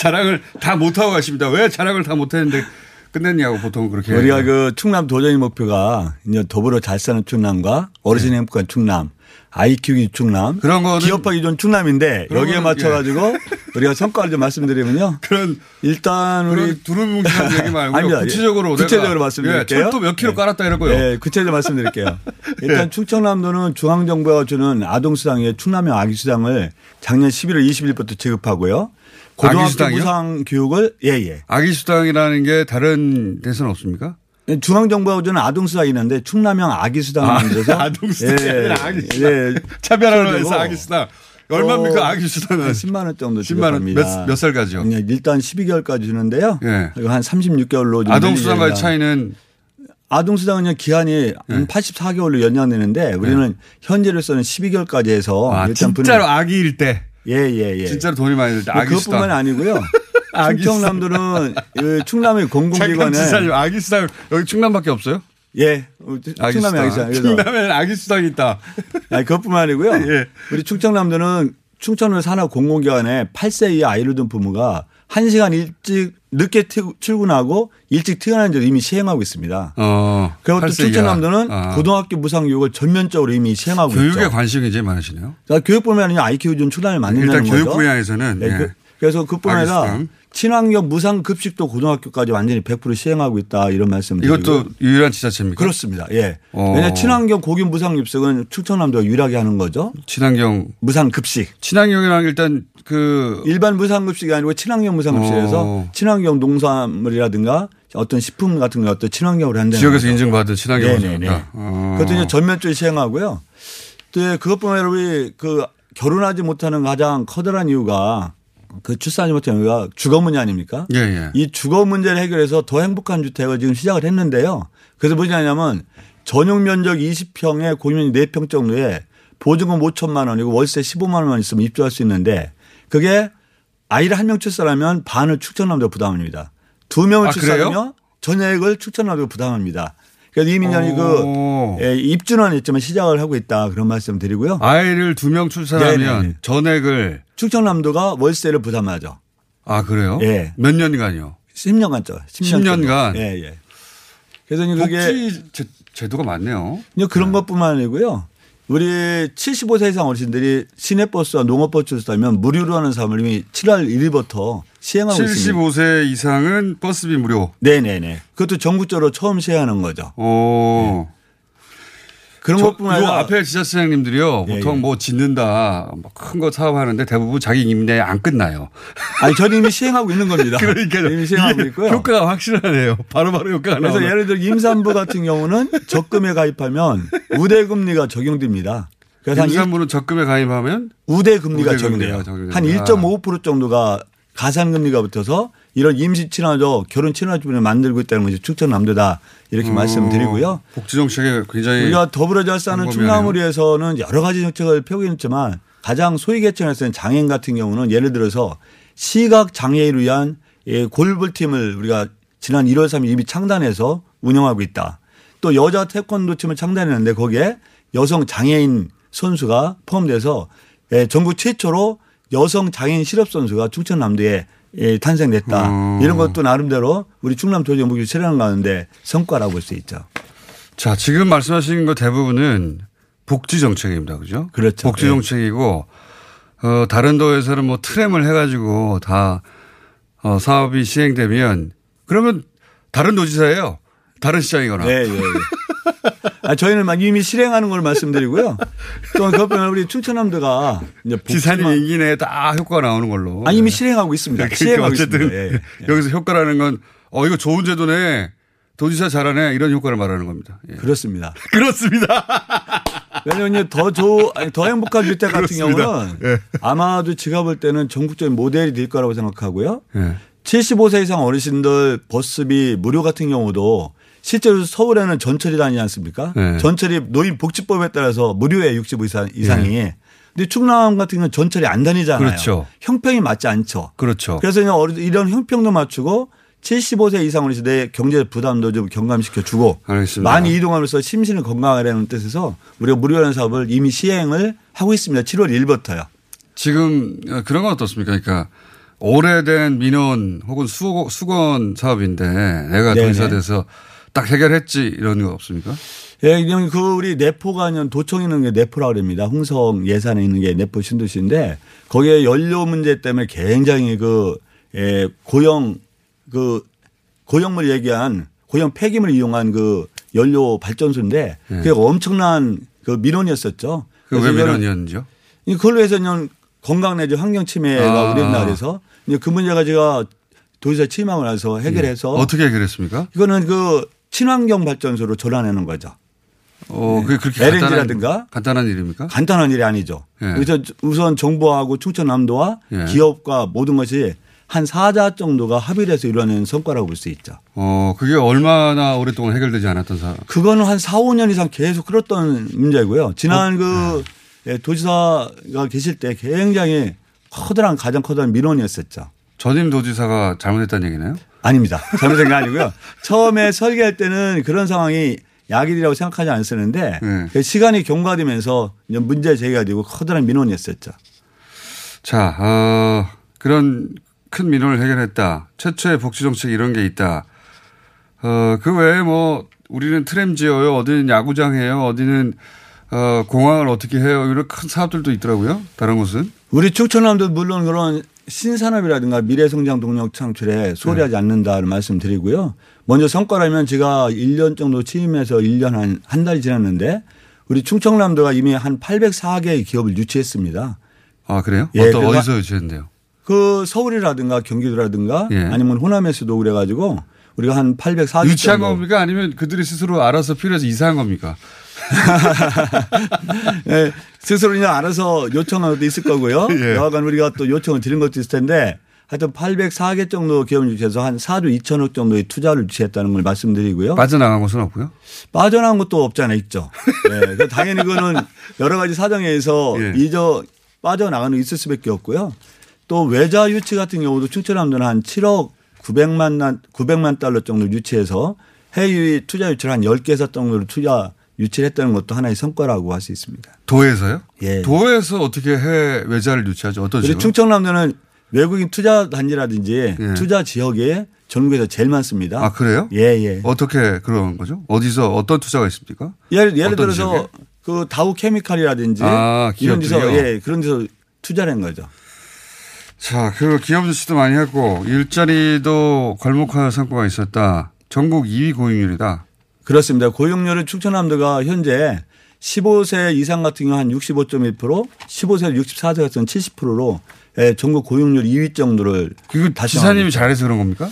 자랑을 다 못하고 가십니다. 왜 자랑을 다 못했는데 끝냈냐고 보통 그렇게. 우리가 그 충남 도전의 목표가 이제 더불어 잘 사는 충남과 어르신의 행복한 충남, 아이 키우기 충남, 그런 거는 기업하기 좋은 충남인데 여기에 맞춰가지고 우리가 성과를 좀 말씀드리면요. 그런 일단 우리 두루뭉실한 얘기 말고. 구체적으로 예. 구체적으로 내가, 말씀드릴게요. 예, 철도 몇 킬로 깔았다 이런 거요. 예, 구체적으로 말씀드릴게요. 일단 충청남도는 중앙정부가 주는 아동수당의 충남형 아기수당을 작년 11월 20일부터 지급하고요. 고등학교? 무상 교육을 예, 예. 아기 수당이라는 게 다른 데서는 없습니까? 중앙정부가 주는 아동수당이 있는데 충남형 아기수당을 아, 만들어서 아동수당이 아니라 아기수당. 예, 키워주고 해서 아기 수당. 얼마입니까 어, 아기 수당은? 한 10만 원 정도 10만 원. 몇, 몇 살까지요? 그냥 일단 12개월까지 주는데요. 예. 그리고 한 36개월로 아동 수당과의 차이는 아동 수당은 기한이 한 84개월로 연장되는데 우리는 현재로서는 12개월까지 해서 아, 일단 진짜로 아기일 때. 예, 예, 예. 진짜로 돈이 많이 들때 아기 수당. 그것뿐만 아니고요. 충청남도는 그 충남의 잠깐 공공기관에 지사님 아기 수당 여기 충남밖에 없어요? 예, 아기 충남의 아기 수당. 수당. 그래서 충남에는 아기 수당이 있다. 아니, 그것뿐만 아니고요. 예. 우리 충청남도는 충청도 산하 공공기관에 8세 이하 아이를 둔 부모가 1시간 일찍 늦게 퇴- 출근하고 일찍 퇴근하는 줄 이미 시행하고 있습니다. 어. 그리고 또 8세 이하. 충청남도는 아. 고등학교 무상 교육을 전면적으로 이미 시행하고 교육에 있죠. 관심이 제일 많으시네요. 자, 교육뿐만 아니라 키우기 좀 충남을 만든다는 일단 거죠. 교육 분야에서는 네, 예. 그, 그래서 그뿐만 아니라 아기수당. 친환경 무상 급식도 고등학교까지 완전히 100% 시행하고 있다 이런 말씀 드리고 이것도 유일한 지자체입니까? 그렇습니다. 예. 어. 왜냐 친환경 고기 무상 급식은 충청남도가 유일하게 하는 거죠. 친환경 무상 급식. 친환경이랑 일단 그 일반 무상 급식이 아니고 친환경 무상 급식에서 어. 친환경 농산물이라든가 어떤 식품 같은 거 어떤 친환경으로 한다는 지역에서. 인증받은 친환경. 원료입니다. 어. 그것도 이제 전면적으로 시행하고요. 또 그것뿐만 아니라 우리 그 결혼하지 못하는 가장 커다란 이유가 그 이유가 주거 문제 아닙니까? 예, 예. 이 주거 문제를 해결해서 더 행복한 주택을 지금 시작을 했는데요. 그래서 뭐냐면 전용 면적 20평에 공연 4평 정도에 보증금 5천만 원이고 월세 15만 원만 있으면 입주할 수 있는데 그게 아이를 한 명 출산하면 반을 충청남도가 부담합니다. 두 명을 아, 출산하면? 전액을 충청남도가 부담합니다. 그래서 오. 그 예, 입주는 했지만 시작을 하고 있다 그런 말씀 드리고요. 아이를 두 명 출산하면 네네네. 전액을 충청남도가 월세를 부담하죠. 아 그래요? 예. 몇 년간요? 10년간죠. 10년간. 예, 예. 그래서 그게 복지 제, 제도가 많네요. 그런 것뿐만 아니고요. 우리 75세 이상 어르신들이 시내버스와 농업버스를 타면 무료로 하는 사업을 이미 7월 1일부터 시행하고 있습니다. 75세 이상은 버스비 무료. 네네네. 그것도 전국적으로 처음 시행하는 거죠. 오. 그런 이거 아니라 앞에 지자체장님들이요. 예, 보통 예. 뭐 짓는다, 큰 거 사업하는데 대부분 자기 내에 안 끝나요. 아니 저는 이미 시행하고 있는 겁니다. 그러니까 이미 시행하고 있고요. 효과가 확실하네요. 바로바로 효과가 그래서. 예를 들어 임산부 같은 경우는 적금에 가입하면 우대금리가 적용됩니다. 그래서 한 임산부는 적금에 가입하면 우대금리가 우대금리가 적용돼요. 적용됩니다. 한 1.5% 정도가 가산금리가 붙어서 이런 임시 친화적 결혼 친화주분을 만들고 있다는 것이 충청남도다 이렇게 말씀드리고요. 복지 정책에 굉장히 우리가 더불어 잘 사는. 충남우리에서는 여러 가지 정책을 펴고 있지만 가장 소외계층에서는 장애인 같은 경우는 예를 들어서 시각 장애인을 위한 예, 골볼 팀을 우리가 지난 1월 3일 이미 창단해서 운영하고 있다. 또 여자 태권도 팀을 창단했는데 거기에 여성 장애인 선수가 포함돼서 예, 전국 최초로 여성 장애인 실업 선수가 충청남도에 예, 탄생됐다. 음. 이런 것도 나름대로 우리 충남 도정부가 실현한 가운데 성과라고 볼 수 있죠. 자, 지금 말씀하신 거 대부분은 복지 정책입니다. 그죠? 그렇죠. 복지 예. 정책이고, 어, 다른 도에서는 뭐 트램을 해 가지고 다, 어, 사업이 시행되면 그러면 다른 도지사예요. 다른 시장이거나. 네, 예, 예. 아, 저희는 막 이미 실행하는 걸 말씀드리고요. 또 그것뿐만 우리 충청남도가 이제 임기 내에 다 효과가 나오는 걸로. 아, 이미 실행하고 있습니다. 그러니까 시행하고 어쨌든 있습니다. 예, 예. 여기서 효과라는 건, 어, 이거 좋은 제도네. 도지사 잘하네. 이런 효과를 말하는 겁니다. 예. 그렇습니다. 그렇습니다. 왜냐하면 더 좋, 아니, 더 행복한 주택 같은. 경우는 예. 아마도 제가 볼 때는 전국적인 모델이 될 거라고 생각하고요. 예. 75세 이상 어르신들 버스비 무료 같은 경우도 실제로 서울에는 전철이 다니지 않습니까? 네. 전철이 노인복지법에 따라서 무료에 65 이상, 이상이. 근데 충남 같은 경우는 전철이 안 다니잖아요. 그렇죠. 형평이 맞지 않죠. 그렇죠. 그래서 이런 형평도 맞추고 75세 이상 어르신들의 경제 부담도 좀 경감시켜 주고 알겠습니다. 많이 이동함으로써 심신을 건강하라는 뜻에서 우리가 무료라는 사업을 이미 시행을 하고 있습니다. 7월 1일부터요. 지금 어, 그런 건 어떻습니까? 그러니까 오래된 민원 혹은 수, 수건 사업인데 내가 네네. 도지사 돼서 딱 해결했지 이런 거 없습니까? 예, 그냥 그 우리 내포가 있는 도청에 있는 게 내포라고 그럽니다. 홍성 예산에 있는 게 내포 신도시인데 거기에 연료 문제 때문에 굉장히 그 예, 고형 그 고형물 얘기한 고형 폐기물 이용한 그 연료 발전소인데 네. 그게 엄청난 그 민원이었었죠. 그왜 그래서 이거는 민원이었는지요? 이 그걸로 해서 그냥 건강 내지 환경 침해가 아. 우리나라에서 그 문제가 제가 도지사 취임하고 나서 해결해서 예. 어떻게 해결했습니까? 이거는 그 친환경 발전소로 전환하는 거죠. 어, 그게 그렇게 LNG라든가 간단한, 간단한 일입니까? 간단한 일이 아니죠. 예. 그래서 우선 정부하고 충청남도와 예. 기업과 모든 것이 한 사자 정도가 합의를 해서 이루어낸 성과라고 볼 수 있죠. 어, 그게 얼마나 오랫동안 해결되지 않았던 사 그거는 한 4, 5년 이상 계속 끌었던 문제고요. 지난 그 예, 도지사가 계실 때 굉장히 커다란 가장 커다란 민원이었었죠. 전임 도지사가 잘못했다는 얘기네요? 아닙니다. 잘못된 게 아니고요. 처음에 설계할 때는 그런 상황이 약일이라고 생각하지 않았었는데 네. 그 시간이 경과되면서 문제 제기가 되고 커다란 민원이었었죠. 자, 어, 그런 큰 민원을 해결했다. 최초의 복지 정책 이런 게 있다. 어, 그 외에 뭐 우리는 트램 지어요. 어디는 야구장 해요. 어디는 어, 공항을 어떻게 해요. 이런 큰 사업들도 있더라고요. 다른 곳은. 우리 충청남도 물론 그런 신산업이라든가 미래성장 동력 창출에 소홀히 하지 않는다는 말씀 드리고요. 먼저 성과라면 제가 1년 정도 취임해서 1년 한, 한 달 지났는데 우리 충청남도가 이미 한 804개의 기업을 유치했습니다. 아, 그래요? 예, 어떤, 어디서 유치했는데요? 그 서울이라든가 경기도라든가 예. 아니면 호남에서도 그래가지고 우리가 한 840. 유치한 정도. 겁니까? 아니면 그들이 스스로 알아서 필요해서 이사한 겁니까? 예, 스스로 그냥 알아서 요청한 것도 있을 거고요. 예. 여하간 우리가 또 요청을 드린 것도 있을 텐데 하여튼 804개 정도 기업을 유치해서 한 4조 2천억 정도의 투자를 유치했다는 걸 말씀드리고요. 빠져나간 곳은 없고요. 빠져나간 것도 없지 않아 있죠. 예, 그 당연히 그거는 여러 가지 사정에 의해서 예. 이저 빠져나가는 게 있을 수밖에 없고요. 또 외자 유치 같은 경우도 충청남도는 한 7억 900만, 난- 900만 달러 정도 유치해서 해외 투자 유치를 한 10개사 정도로 투자 유치를 했다는 것도 하나의 성과라고 할 수 있습니다. 도에서요? 예. 도에서 어떻게 해 외자를 유치하죠? 어떤 식으로? 충청남도는 외국인 투자 단지라든지 예. 투자 지역에 전국에서 제일 많습니다. 아, 그래요? 예, 예. 어떻게 그런 거죠? 어디서 어떤 투자가 있습니까? 예를, 예를 들어서 지역에? 그 다우 케미칼이라든지 아, 이런 데서? 예, 그런 데서 투자를 한 거죠. 자, 그 기업 유치도 많이 했고 일자리도 괄목할 성과가 있었다. 전국 2위 고용률이다. 그렇습니다. 고용률은 충청남도가 현재 15세 이상 같은 경우 한 65.1%, 15세 64세 같은 경우 70%로 예, 전국 고용률 2위 정도를 이거 지사님이 잘해서 그런 겁니까?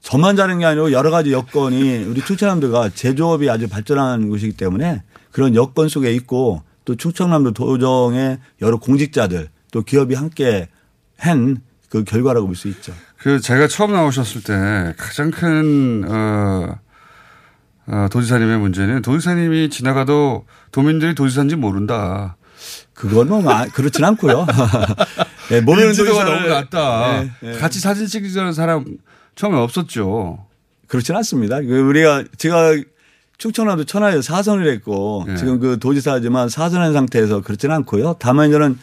저만 잘한 게 아니고 여러 가지 여건이 우리 충청남도가 제조업이 아주 발전한 곳이기 때문에 그런 여건 속에 있고 또 충청남도 도정의 여러 공직자들 또 기업이 함께 한 그 결과라고 볼 수 있죠. 그 제가 처음 나오셨을 때 가장 큰 어, 어, 도지사님의 문제는 도지사님이 지나가도 도민들이 도지사인지 모른다. 그건 뭐 그렇진 않고요. 네, 모르는 도지사를- 너무 낮다. 네, 네. 같이 사진 찍는 사람 처음에 없었죠. 그렇진 않습니다. 그 우리가 제가 충청남도 천하에 사선을 했고 네. 지금 그 도지사지만 사선한 상태에서 그렇진 않고요. 다만 저는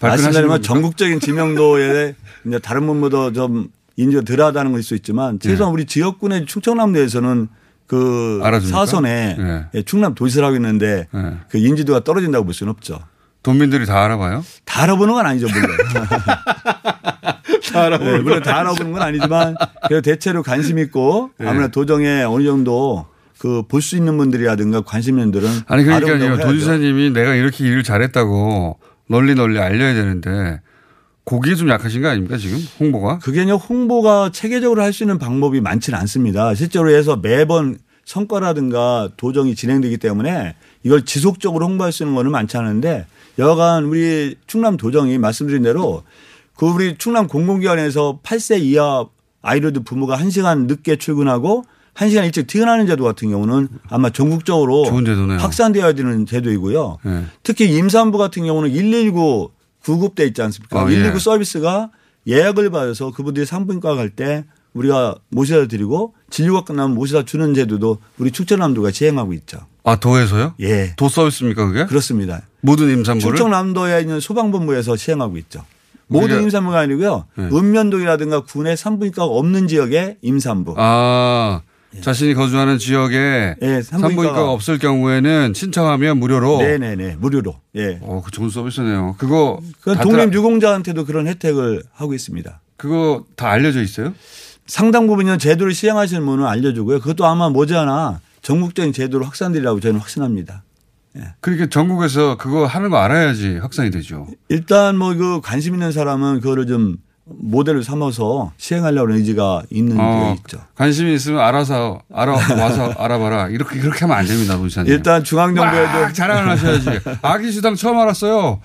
말씀드리면? 전국적인 지명도에 이제 다른 분보다 좀 인지가 덜하다는 걸수 있지만 최소한 우리 지역군의 충청남도에서는 그 네. 알아줍니까? 사선에 네. 예, 충남 도지사라고 있는데 네. 그 인지도가 떨어진다고 볼 수는 없죠. 도민들이 다 알아봐요? 다 알아보는 건 아니죠, 물론. 다 알아보는 네, 물론 건다 알아보는 건 아니지만 그래도 대체로 관심 있고 네. 아무래도 도정에 어느 정도 그 볼 수 있는 분들이라든가 관심 있는 분들은 아니 그러니까요. 해야죠. 도지사님이 내가 이렇게 일을 잘했다고 널리 널리 알려야 되는데 거기에 좀 약하신 거 아닙니까 지금 홍보가? 그게요 홍보가 체계적으로 할 수 있는 방법이 많지는 않습니다. 실제로 해서 매번 성과라든가 도정이 진행되기 때문에 이걸 지속적으로 홍보할 수 있는 거는 많지 않은데 여간 우리 충남 도정이 말씀드린 대로 그 우리 충남 공공기관에서 8세 이하 아이들도 부모가 1시간 늦게 출근하고 1시간 일찍 퇴근하는 제도 같은 경우는 아마 전국적으로. 확산되어야 되는 제도이고요. 네. 특히 임산부 같은 경우는 119 구급돼 있지 않습니까? 아, 예. 119 서비스가 예약을 받아서 그분들이 산부인과 갈 때 우리가 모셔다 드리고 진료가 끝나면 모셔다 주는 제도도 우리 충청남도가 시행하고 있죠. 아 도에서요? 예. 도 서비스입니까 그게? 그렇습니다. 모든 임산부를? 충청남도에 있는 소방본부에서 시행하고 있죠. 모든 임산부가 아니고요. 네. 읍면동이라든가 군의 산부인과가 없는 지역의 임산부. 아 자신이 거주하는 지역에 예, 산부인과가 산부인과가 없을 경우에는 신청하면 무료로. 네네네 무료로. 예. 어, 그 좋은 서비스네요. 그거 독립 유공자한테도 그런 혜택을 하고 있습니다. 그거 다 알려져 있어요? 상당 부분은 제도를 시행하시는 분은 알려주고요. 그것도 아마 머지않아 전국적인 제도로 확산되리라고 저는 확신합니다. 그러니까 전국에서 그거 하는 거 알아야지 확산이 되죠. 일단 뭐 그 관심 있는 사람은 그거를 좀 모델을 삼아서 시행하려는 의지가 있는 게 어, 있죠. 관심이 있으면 알아서 알아 와서 알아봐라. 이렇게 그렇게 하면 안 됩니다, 노지사님. 일단 중앙정부에도 막 자랑을 하셔야지. 아기 수당 처음 알았어요.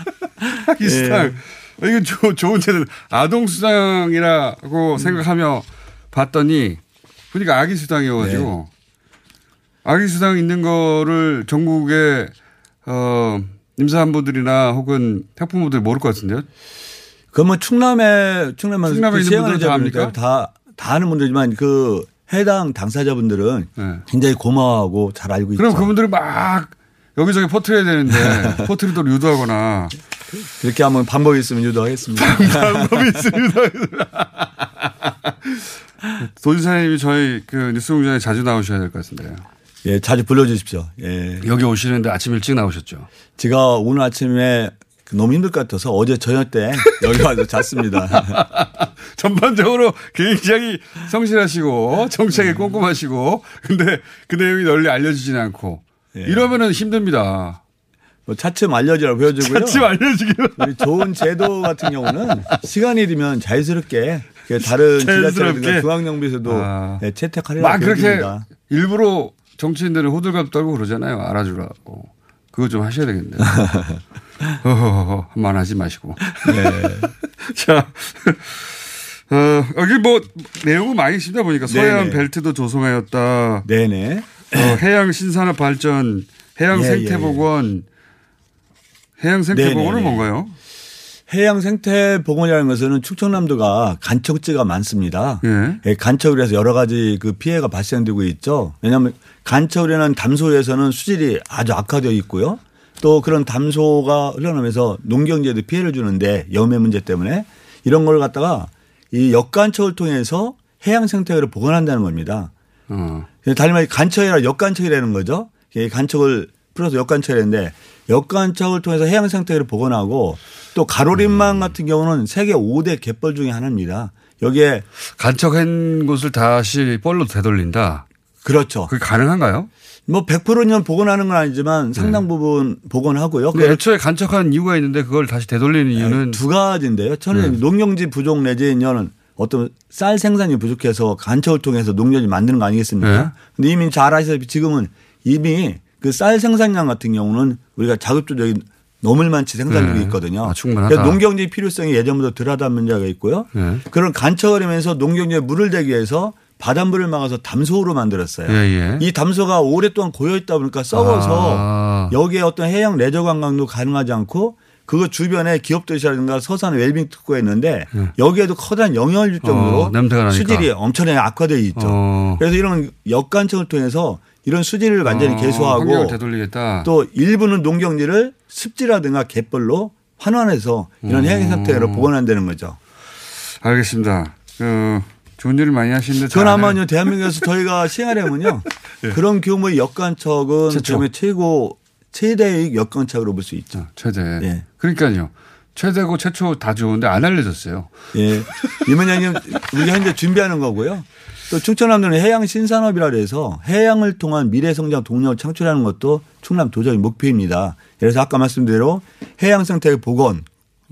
아기 예. 수당. 어, 이거 조, 좋은 제도. 아동 수당이라고 생각하며 봤더니 그러니까 아기 수당이어가지고 네. 아기 수당 있는 거를 전국의 어, 임산부들이나 혹은 태풍부들이 모를 것 같은데요. 그러면 충남에 충남에서 충남에 그 있는 분들은 다 압니까? 다, 다 아는 분들이지만 그 해당 당사자분들은 굉장히 고마워하고 잘 알고 네. 그럼 있죠. 그분들이 막 여기저기 퍼트려야 되는데 퍼트리도록 유도하거나 그렇게 하면 방법이 있으면 유도하겠습니다. 방법이 있습니다. 도지사님이 저희 그 뉴스공장에 자주 나오셔야 될 것 같은데요. 예, 자주 불러주십시오. 예. 여기 오시는데 아침 일찍 나오셨죠. 제가 오늘 아침에 너무 힘들 것 같아서 어제 저녁 때 여기 와서 잤습니다. 전반적으로 굉장히 성실하시고 정책에 꼼꼼하시고 근데 그 내용이 널리 알려지지는 않고 이러면은 힘듭니다. 뭐 차츰 알려지라고 보여주고요. 차츰 알려지기로. 우리 좋은 제도 같은 경우는 시간이 되면 자연스럽게 그 다른 자연스럽게. 지자체라든가 중앙정부에서도 아. 네, 채택하려고 막 그렇게 보여줍니다. 일부러 정치인들은 호들갑 떨고 그러잖아요. 알아주라고. 그거 좀 하셔야 되겠네요. 허허허 한만하지 마시고. 네. 자, 어, 여기 뭐 내용은 많이 있습니다 보니까 서해안 네네. 벨트도 조성하였다. 네네. 어, 해양 신산업 발전, 해양 예, 생태복원, 해양 생태복원은 네네네. 뭔가요? 해양 생태 복원이라는 것은 충청남도가 간척지가 많습니다. 예. 예, 간척을 해서 여러 가지 그 피해가 발생되고 있죠. 왜냐하면 간척이라는 담소에서는 수질이 아주 악화되어 있고요. 또 그런 담소가 흘러나면서 농경지에도 피해를 주는데 염해 문제 때문에 이런 걸 갖다가 이 역간척을 통해서 해양 생태계를 복원한다는 겁니다. 어. 달리 말해 간척이라 역간척이라는 거죠. 이 간척을 풀어서 역간척이라는데 역간척을 통해서 해양 생태계를 복원하고 또 가로림망 같은 경우는 세계 5대 갯벌 중에 하나입니다. 여기에 간척한 곳을 다시 뻘로 되돌린다. 그렇죠. 그게 가능한가요? 뭐 100%는 복원하는 건 아니지만 상당 부분 복원하고요. 근데 애초에 간척한 이유가 있는데 그걸 다시 되돌리는 이유는 두 가지인데요. 저는 네. 농경지 부족 내지는 어떤 쌀 생산이 부족해서 간척을 통해서 농경지 만드는 거 아니겠습니까? 네. 근데 이미 잘 아시다시피 지금은 이미 그 쌀 생산량 같은 경우는 우리가 자급조적인 너물 많지 생산력이 네. 있거든요. 아, 충분하다. 그래서 농경지 필요성이 예전보다 덜하다는 문제가 있고요. 네. 그런 간척을 하면서 농경지에 물을 대기 위해서 바닷물을 막아서 담소로 만들었어요. 예, 예. 이 담소가 오랫동안 고여 있다 보니까 썩어서 아. 여기에 어떤 해양 레저 관광도 가능하지 않고 그거 주변에 기업 도시라든가 서산 웰빙 특구가 있는데 여기에도 커다란 영향을 줄 정도로 어. 수질이 엄청나게 악화되어 있죠. 어. 그래서 이런 역관청을 통해서 이런 수질을 완전히 어, 개소하고 되돌리겠다. 또 일부는 농경지를 습지라든가 갯벌로 환원해서 이런 음. 해양 상태로 복원한다는 거죠. 알겠습니다. 그 좋은 일을 많이 하시는데 잘 그나마요 대한민국에서 저희가 시행하려면요 예. 그런 규모의 역관척은 최초. 최고 최고 최대의 역관척으로 볼 수 있죠. 최대. 예. 그러니까요. 최대고 최초 다 좋은데 안 알려졌어요. 예. 이문장님 우리가 현재 준비하는 거고요. 또 충청남도는 해양 신산업이라 해서 해양을 통한 미래 성장 동력을 창출하는 것도 충남 도정의 목표입니다. 그래서 아까 말씀대로 해양 생태 복원,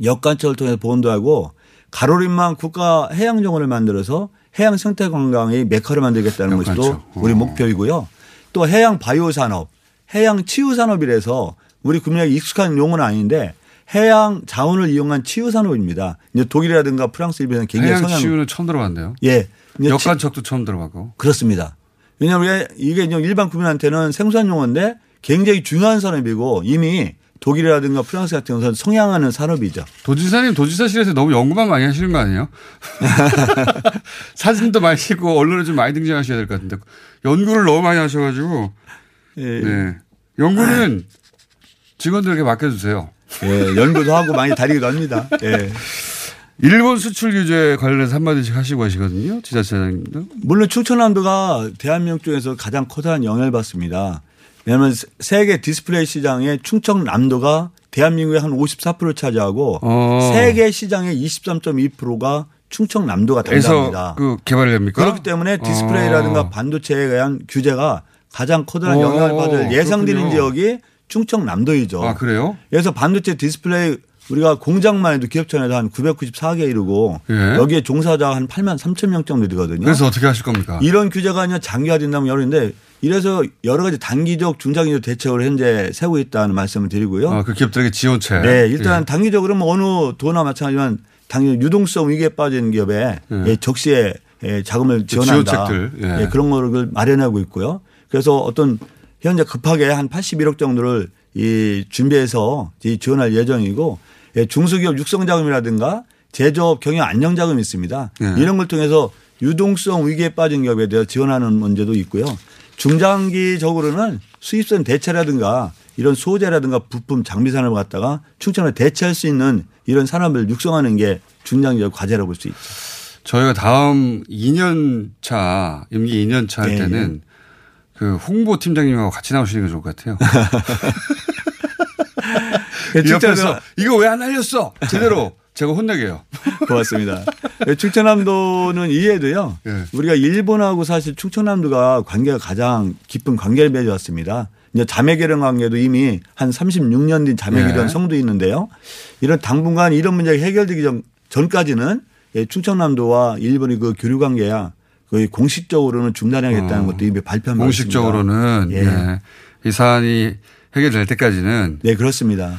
역관철을 통해서 복원도 하고 가로림만 국가 해양 정원을 만들어서 해양 생태 관광의 메카를 만들겠다는 것이 또 역관철. 우리 어. 목표이고요. 또 해양 바이오 산업, 해양 치유 산업이라서 우리 국민에게 익숙한 용어는 아닌데 해양 자원을 이용한 치유 산업입니다. 이제 독일이라든가 프랑스, 일본에는 굉장히 해양 성향 치유는 처음 들어봤네요. 예. 이제 역관척도 처음 들어봤고. 그렇습니다. 왜냐하면 이게 일반 국민한테는 생소한 용어인데 굉장히 중요한 산업이고 이미 독일이라든가 프랑스 같은 경우는 성향하는 산업이죠. 도지사님 도지사실에서 너무 연구만 많이 하시는 거 아니에요? 사진도 많이 찍고 언론에 좀 많이 등장하셔야 될 것 같은데 연구를 너무 많이 하셔가지고 예. 네. 연구는 직원들에게 맡겨주세요. 예, 연구도 하고 많이 다니기도 합니다. 예. 일본 수출 규제 관련해서 한마디씩 하시고 하시거든요. 지자체장님도. 물론 충청남도가 대한민국 중에서 가장 커다란 영향을 받습니다. 왜냐하면 세계 디스플레이 시장의 충청남도가 대한민국의 한 54%를 차지하고 어. 세계 시장의 23.2%가 충청남도가 담당합니다. 그 개발을 합니까? 그렇기 때문에 디스플레이라든가 어. 반도체에 대한 규제가 가장 커다란 어, 영향을 받을 예상되는. 지역이 충청남도이죠. 아, 그래요? 그래서 반도체 디스플레이 우리가 공장만 해도 기업청에도 한 994개 이르고 예. 여기에 종사자가 한 8만 3천 명 정도 되거든요. 그래서 어떻게 하실 겁니까? 이런 규제가 아니라 장기화된다면 여론인데 이래서 여러 가지 단기적, 중장기적 대책을 현재 세우고 있다는 말씀을 드리고요. 아, 그 기업들에게 지원책. 네, 일단 예. 단기적으로 뭐 어느 도나 마찬가지지만 당연히 유동성 위기에 빠진 기업에 예, 적시에 예, 자금을 지원한다. 지원책들, 예. 예, 그런 거를 마련하고 있고요. 그래서 어떤 현재 급하게 한 81억 정도를 이 준비해서 이 지원할 예정이고 예, 중소기업 육성 자금이라든가 제조업 경영 안정 자금이 있습니다. 예. 이런 걸 통해서 유동성 위기에 빠진 기업에 대해 지원하는 문제도 있고요. 중장기적으로는 수입선 대체라든가 이런 소재라든가 부품 장비 산업을 갖다가 충청을 대체할 수 있는 이런 산업을 육성하는 게 중장기적 과제라고 볼 수 있죠. 저희가 다음 2년 차, 임기 2년 차할 네, 때는 그 홍보 팀장님하고 같이 나오시는 게 좋을 것 같아요. 예, 옆에서 이거 왜 안 알렸어? 제대로 제가 혼내게요. 고맙습니다. 예, 충청남도는 이해도요. 예. 우리가 일본하고 사실 충청남도가 관계가 가장 깊은 관계를 맺어왔습니다. 이제 자매결혼 관계도 이미 한 36년 된 자매결혼 예. 성도 있는데요. 이런 당분간 이런 문제가 해결되기 전, 전까지는 예, 충청남도와 일본의 그 교류 관계야 거의 공식적으로는 중단하겠다는 것도 이미 발표한. 어. 공식적으로는 예. 네. 이 사안이 해결될 때까지는 네 그렇습니다.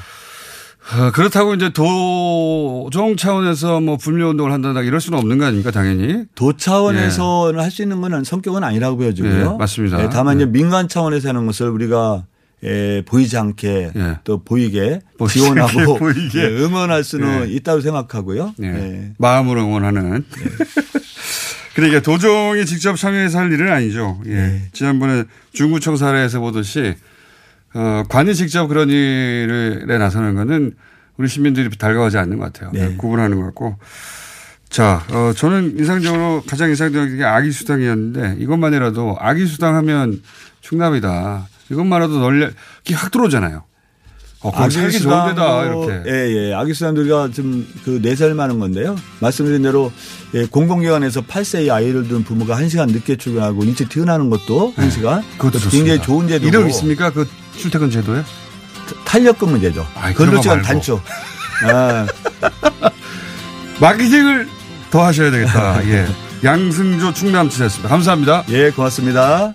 어, 그렇다고 이제 도정 차원에서 뭐 불매 운동을 한다든가 이럴 수는 없는 거 아닙니까 당연히. 도 차원에서는 할수 있는 건 성격은 아니라고 보여지고요. 예, 맞습니다. 예, 다만 이제 민간 차원에서 하는 것을 우리가 예, 보이지 않게 예. 또 보이게 보이게, 지원하고 보이게. 예, 응원할 수는 예. 있다고 생각하고요. 예. 예. 마음으로 응원하는. 그러니까 도정이 직접 참여해서 할 일은 아니죠. 예. 네. 지난번에 중구청 사례에서 보듯이 어, 관이 직접 그런 일에 나서는 거는 우리 시민들이 달가워하지 않는 것 같아요. 네. 구분하는 것 같고. 자, 어, 저는 인상적으로 가장 인상적인 게 아기 수당이었는데 이것만이라도 아기 수당 하면 충남이다. 이것만으로도 널려, 이게 확 들어오잖아요. 어, 거기 살기 좋은 데다, 이렇게. 예, 예. 아기 수당들과 좀그네살 많은 건데요. 말씀드린 대로 예, 공공기관에서 8세의 아이를 둔 부모가 1시간 늦게 출근하고 일찍 퇴근하는 것도 1시간. 그것도 굉장히 좋습니다. 좋은 제도고. 이름 있습니까? 그 출퇴근 제도에? 탄력 근무제죠. 아이, 그런 거 근로시간. 단축. 아. 마케팅을 더 하셔야 되겠다. 예. 양승조 충남 지사였습니다. 감사합니다. 예, 고맙습니다.